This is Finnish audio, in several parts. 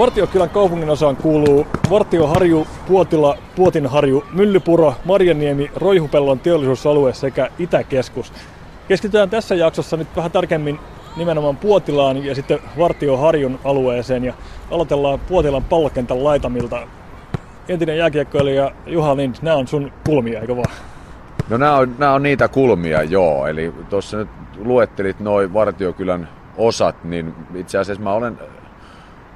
Vartiokylän kaupungin osaan kuuluu Vartioharju, Puotila, Puotinharju, Myllypuro, Marjaniemi, Roihupellon teollisuusalue sekä Itäkeskus. Keskitytään tässä jaksossa nyt vähän tarkemmin nimenomaan Puotilaan ja sitten Vartioharjun alueeseen ja aloitellaan Puotilan pallokentän laitamilta. Entinen jääkiekkoilija Juha Lind, nämä on sun kulmia, eikö vaan? No nämä on, nämä on niitä kulmia, joo. Eli tuossa nyt luettelit noin Vartiokylän osat, niin itse asiassa mä olen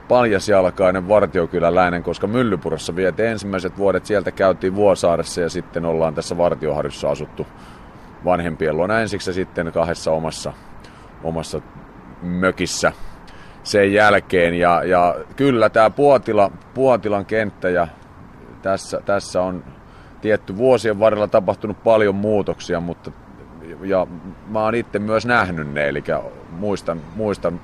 paljasjalkainen vartiokyläläinen, koska Myllypurossa vietiin ensimmäiset vuodet. Sieltä käytiin Vuosaaressa ja sitten ollaan tässä Vartioharjussa asuttu vanhempien luona ensiksi ja sitten kahdessa omassa, omassa mökissä sen jälkeen. Ja, ja kyllä tämä Puotila, Puotilan kenttä ja tässä, tässä on tietty vuosien varrella tapahtunut paljon muutoksia, mutta ja mä oon itse myös nähnyt ne, eli muistan, muistan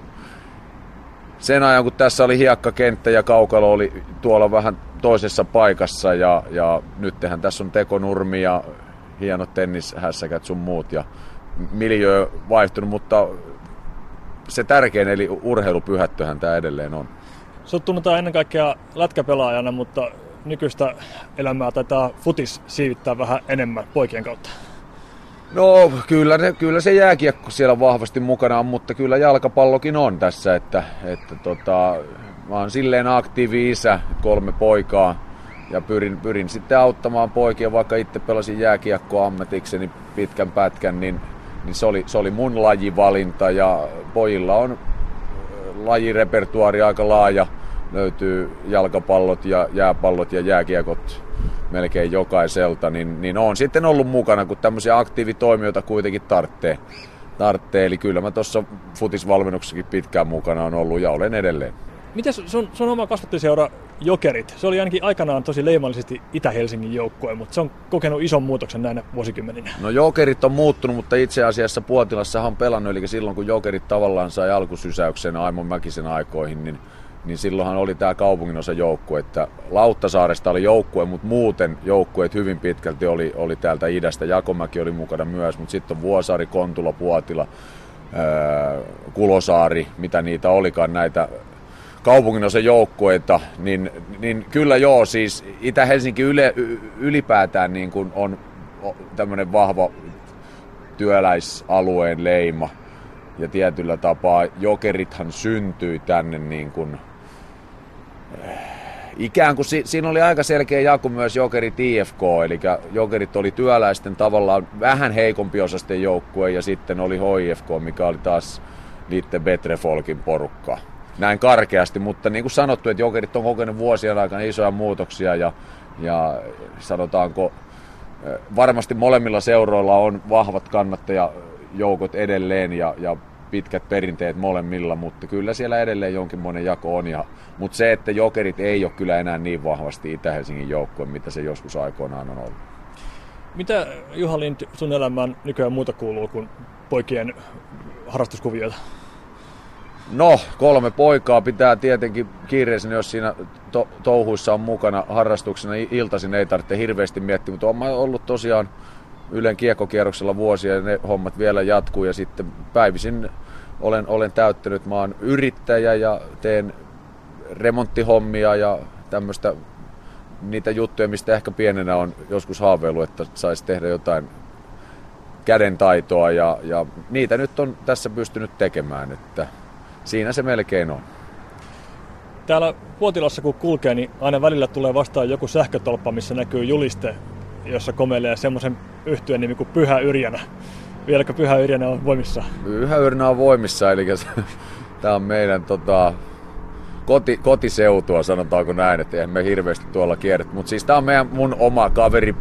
sen ajan, kun tässä oli hiekkakenttä ja kaukalo oli tuolla vähän toisessa paikassa ja, ja nythän tässä on tekonurmi ja hienot tennishässäkät sun muut ja miljö vaihtunut, mutta se tärkein eli urheilupyhättöhän tämä edelleen on. Sut tunnetaan ennen kaikkea lätkäpelaajana, mutta nykyistä elämää taitaa futis siivittää vähän enemmän poikien kautta. No kyllä, kyllä se jääkiekko siellä vahvasti mukana on, mutta kyllä jalkapallokin on tässä, että, että tota, mä oon silleen aktiivi isä, kolme poikaa ja pyrin, pyrin sitten auttamaan poikia, vaikka itse pelasin jääkiekkoa ammatikseni pitkän pätkän, niin, niin se, oli, se oli mun lajivalinta ja pojilla on lajirepertuaari aika laaja, löytyy jalkapallot ja jääpallot ja jääkiekot melkein jokaiselta, niin, niin on sitten ollut mukana, kun tämmöisiä aktiivitoimijoita kuitenkin tarttee. tarttee. Eli kyllä mä tuossa futisvalmennuksessakin pitkään mukana on ollut ja olen edelleen. Miten sun, sun oma kasvattiseura Jokerit? Se oli ainakin aikanaan tosi leimallisesti Itä-Helsingin joukkue, mutta se on kokenut ison muutoksen näinä vuosikymmeninä. No Jokerit on muuttunut, mutta itse asiassa Puotilassa on pelannut, eli silloin kun Jokerit tavallaan sai alkusysäyksen Aimon Mäkisen aikoihin, niin niin silloinhan oli tämä kaupunginosa joukkue, että Lauttasaaresta oli joukkue, mutta muuten joukkueet hyvin pitkälti oli, oli täältä idästä. Jakomäki oli mukana myös, mutta sitten on Vuosaari, Kontula, Puotila, ää, Kulosaari, mitä niitä olikaan näitä kaupunginosa joukkueita, niin, niin kyllä joo, siis Itä-Helsinki yle, ylipäätään niin kuin on tämmöinen vahva työläisalueen leima. Ja tietyllä tapaa jokerithan syntyi tänne niin kuin ikään kuin si, siinä oli aika selkeä jako myös Jokerit IFK, eli Jokerit oli työläisten tavallaan vähän heikompi osasten joukkue ja sitten oli HIFK, mikä oli taas niiden Betrefolkin porukka. Näin karkeasti, mutta niin kuin sanottu, että Jokerit on kokenut vuosien aikana isoja muutoksia ja, ja sanotaanko, varmasti molemmilla seuroilla on vahvat kannattajajoukot edelleen ja, ja pitkät perinteet molemmilla, mutta kyllä siellä edelleen jonkinmoinen jako on. Ja, mutta se, että jokerit ei ole kyllä enää niin vahvasti Itä-Helsingin joukkue, mitä se joskus aikoinaan on ollut. Mitä Juha Lind sun elämään nykyään muuta kuuluu kuin poikien harrastuskuvioita? No, kolme poikaa pitää tietenkin kiireisenä, jos siinä to- touhuissa on mukana harrastuksena. Iltaisin ei tarvitse hirveästi miettiä, mutta olen ollut tosiaan Ylen kiekkokierroksella vuosia ja ne hommat vielä jatkuu ja sitten päivisin olen, olen täyttänyt. Mä oon yrittäjä ja teen remonttihommia ja tämmöistä niitä juttuja, mistä ehkä pienenä on joskus haaveillut, että saisi tehdä jotain kädentaitoa ja, ja niitä nyt on tässä pystynyt tekemään, että siinä se melkein on. Täällä Puotilassa kun kulkee, niin aina välillä tulee vastaan joku sähkötolppa, missä näkyy juliste jossa komelee semmoisen yhtyön nimi kuin Pyhä Yrjänä. Vieläkö Pyhä Yrjänä on voimissa? Pyhä Yrjänä on voimissa, eli tämä on meidän tota, koti, kotiseutua, sanotaanko näin, että emme hirveästi tuolla kierret. Mutta siis tämä on meidän, mun oma kaveri,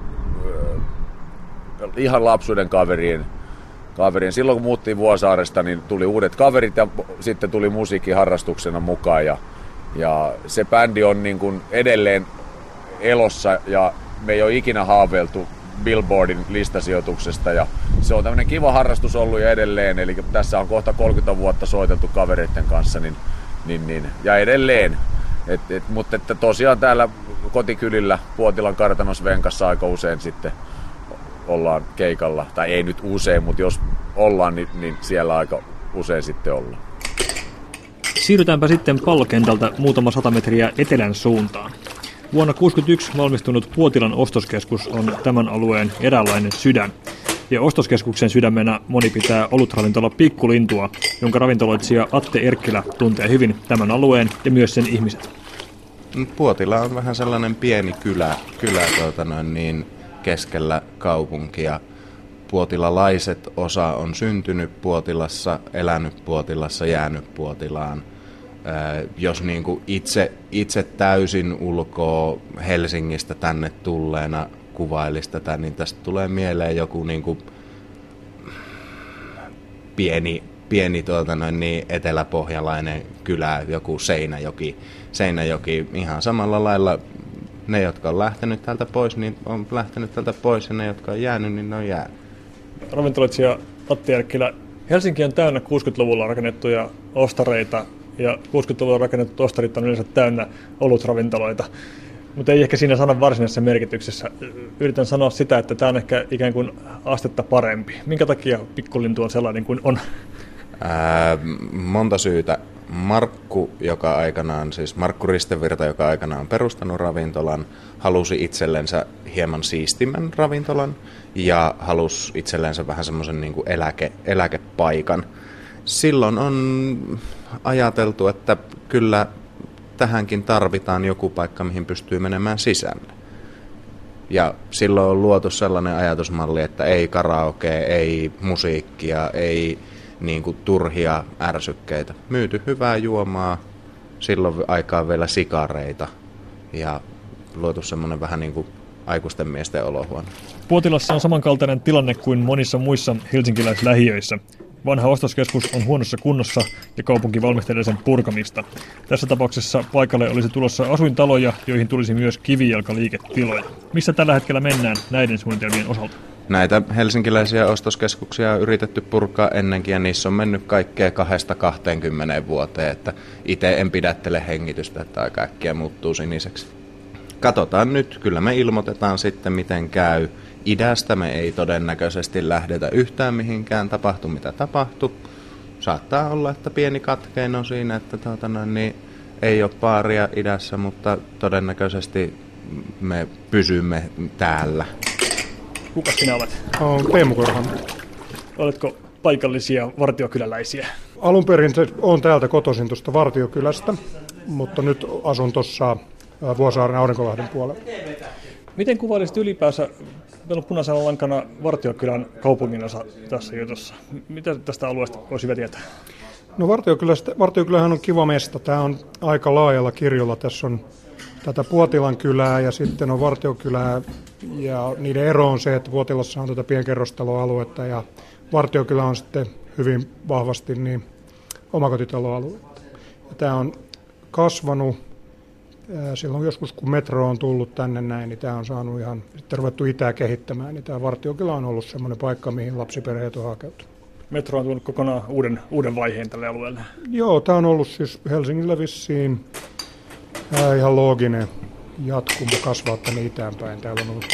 äh, ihan lapsuuden kaverien kaverien. Silloin kun muuttiin Vuosaaresta, niin tuli uudet kaverit ja sitten tuli musiikki harrastuksena mukaan. Ja, ja se bändi on niin kuin edelleen elossa ja me ei ole ikinä haaveiltu Billboardin listasijoituksesta ja se on tämmöinen kiva harrastus ollut ja edelleen, eli tässä on kohta 30 vuotta soiteltu kavereiden kanssa niin, niin, niin, ja edelleen. Et, et, mutta että tosiaan täällä kotikylillä Puotilan kartanos Venkassa aika usein sitten ollaan keikalla, tai ei nyt usein, mutta jos ollaan, niin, niin siellä aika usein sitten ollaan. Siirrytäänpä sitten pallokentältä muutama sata metriä etelän suuntaan. Vuonna 1961 valmistunut Puotilan ostoskeskus on tämän alueen eräänlainen sydän. Ja ostoskeskuksen sydämenä moni pitää olutravintola Pikkulintua, jonka ravintoloitsija Atte Erkkilä tuntee hyvin tämän alueen ja myös sen ihmiset. Puotila on vähän sellainen pieni kylä, kylä tuota noin, niin keskellä kaupunkia. Puotilalaiset osa on syntynyt Puotilassa, elänyt Puotilassa, jäänyt Puotilaan. Jos niin kuin itse, itse täysin ulkoa Helsingistä tänne tulleena kuvailisi tätä, niin tästä tulee mieleen joku niin kuin pieni, pieni tuota noin, niin eteläpohjalainen kylä, joku Seinäjoki, Seinäjoki ihan samalla lailla ne, jotka on lähtenyt täältä pois, niin on lähtenyt täältä pois ja ne, jotka on jäänyt, niin ne on jäänyt. Ravintoloitsija Matti Erkkilä, Helsinki on täynnä 60-luvulla rakennettuja ostareita ja 60-luvulla rakennetut ostarit on yleensä täynnä olutravintoloita mutta ei ehkä siinä sanan varsinaisessa merkityksessä. Yritän sanoa sitä, että tämä on ehkä ikään kuin astetta parempi. Minkä takia pikkulintu on sellainen kuin on? Ää, monta syytä. Markku, joka aikanaan, siis Markku Ristevirta, joka aikanaan perustanut ravintolan, halusi itsellensä hieman siistimän ravintolan ja halusi itsellensä vähän semmoisen niin eläke, eläkepaikan. Silloin on ajateltu, että kyllä tähänkin tarvitaan joku paikka, mihin pystyy menemään sisälle. Ja silloin on luotu sellainen ajatusmalli, että ei karaoke, ei musiikkia, ei niin kuin, turhia ärsykkeitä. Myyty hyvää juomaa, silloin aikaa vielä sikareita ja luotu semmoinen vähän niin kuin aikuisten miesten olohuone. Puotilassa on samankaltainen tilanne kuin monissa muissa helsinkiläislähiöissä. Vanha ostoskeskus on huonossa kunnossa ja kaupunki valmistelee sen purkamista. Tässä tapauksessa paikalle olisi tulossa asuintaloja, joihin tulisi myös kivijalkaliiketiloja. Missä tällä hetkellä mennään näiden suunnitelmien osalta? Näitä helsinkiläisiä ostoskeskuksia on yritetty purkaa ennenkin ja niissä on mennyt kaikkea kahdesta 20 vuoteen, että itse en pidättele hengitystä, että äkkiä muuttuu siniseksi. Katsotaan nyt, kyllä me ilmoitetaan sitten miten käy idästä me ei todennäköisesti lähdetä yhtään mihinkään, tapahtu mitä tapahtuu. Saattaa olla, että pieni katkein on siinä, että tuota, no, niin ei ole paaria idässä, mutta todennäköisesti me pysymme täällä. Kuka sinä olet? Olen Teemu Korhan. Oletko paikallisia vartiokyläläisiä? Alun perin olen täältä kotoisin tuosta Vartiokylästä, mutta nyt asun tuossa Vuosaaren Aurinkolahden puolella. Miten kuvailisit ylipäänsä meillä on punaisella lankana Vartiokylän kaupungin osa tässä jutussa. Mitä tästä alueesta voisi vielä tietää? No Vartiokylähän on kiva mesta. Tämä on aika laajalla kirjolla. Tässä on tätä Puotilan kylää ja sitten on Vartiokylää. Ja niiden ero on se, että Puotilassa on tätä pienkerrostaloaluetta ja Vartiokylä on sitten hyvin vahvasti niin omakotitaloaluetta. Ja tämä on kasvanut silloin joskus, kun metro on tullut tänne näin, niin tämä on saanut ihan sitten ruvettu itää kehittämään, niin tämä Vartiokila on ollut semmoinen paikka, mihin lapsiperheet on hakeutunut. Metro on tullut kokonaan uuden, uuden vaiheen tälle alueelle. Joo, tämä on ollut siis Helsingillä vissiin ää, ihan looginen jatkumo kasvaa tänne itäänpäin. Täällä on ollut